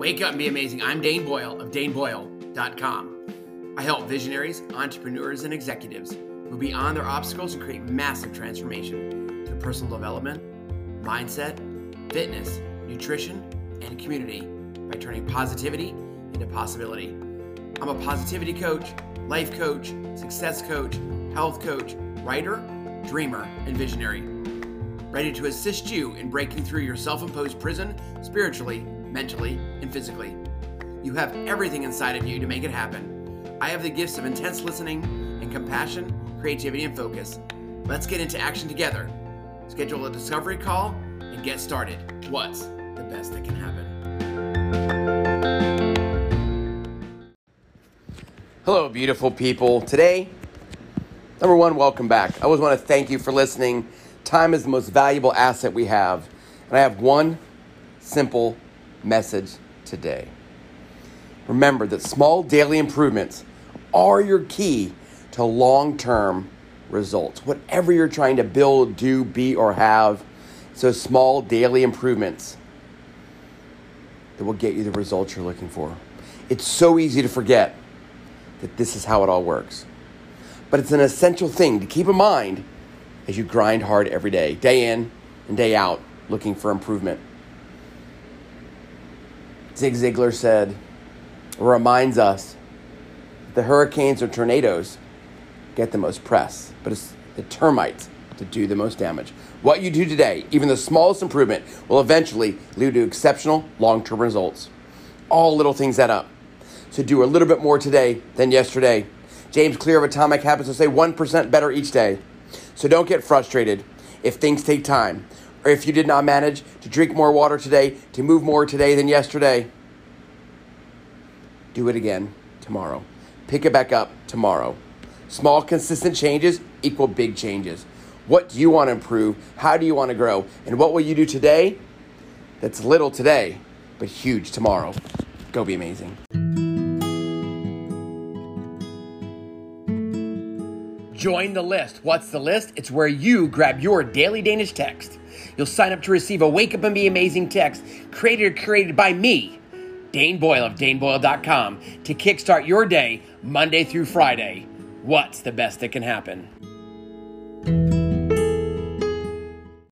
Wake up and be amazing. I'm Dane Boyle of DaneBoyle.com. I help visionaries, entrepreneurs, and executives move beyond their obstacles and create massive transformation through personal development, mindset, fitness, nutrition, and community by turning positivity into possibility. I'm a positivity coach, life coach, success coach, health coach, writer, dreamer, and visionary. Ready to assist you in breaking through your self imposed prison spiritually, mentally, and physically. You have everything inside of you to make it happen. I have the gifts of intense listening and compassion, creativity, and focus. Let's get into action together. Schedule a discovery call and get started. What's the best that can happen? Hello, beautiful people. Today, number one, welcome back. I always want to thank you for listening. Time is the most valuable asset we have. And I have one simple message today. Remember that small daily improvements are your key to long term results. Whatever you're trying to build, do, be, or have, so small daily improvements that will get you the results you're looking for. It's so easy to forget that this is how it all works. But it's an essential thing to keep in mind as you grind hard every day, day in and day out, looking for improvement. Zig Ziglar said, reminds us the hurricanes or tornadoes get the most press, but it's the termites that do the most damage. What you do today, even the smallest improvement, will eventually lead to exceptional long term results. All little things add up. So do a little bit more today than yesterday. James Clear of Atomic Habits will say 1% better each day. So don't get frustrated if things take time, or if you did not manage to drink more water today, to move more today than yesterday. Do it again tomorrow. Pick it back up tomorrow. Small, consistent changes equal big changes. What do you want to improve? How do you want to grow? And what will you do today that's little today, but huge tomorrow? Go be amazing. Join the list. What's the list? It's where you grab your daily Danish text. You'll sign up to receive a Wake Up and Be Amazing text created or created by me, Dane Boyle of DaneBoyle.com, to kickstart your day Monday through Friday. What's the best that can happen?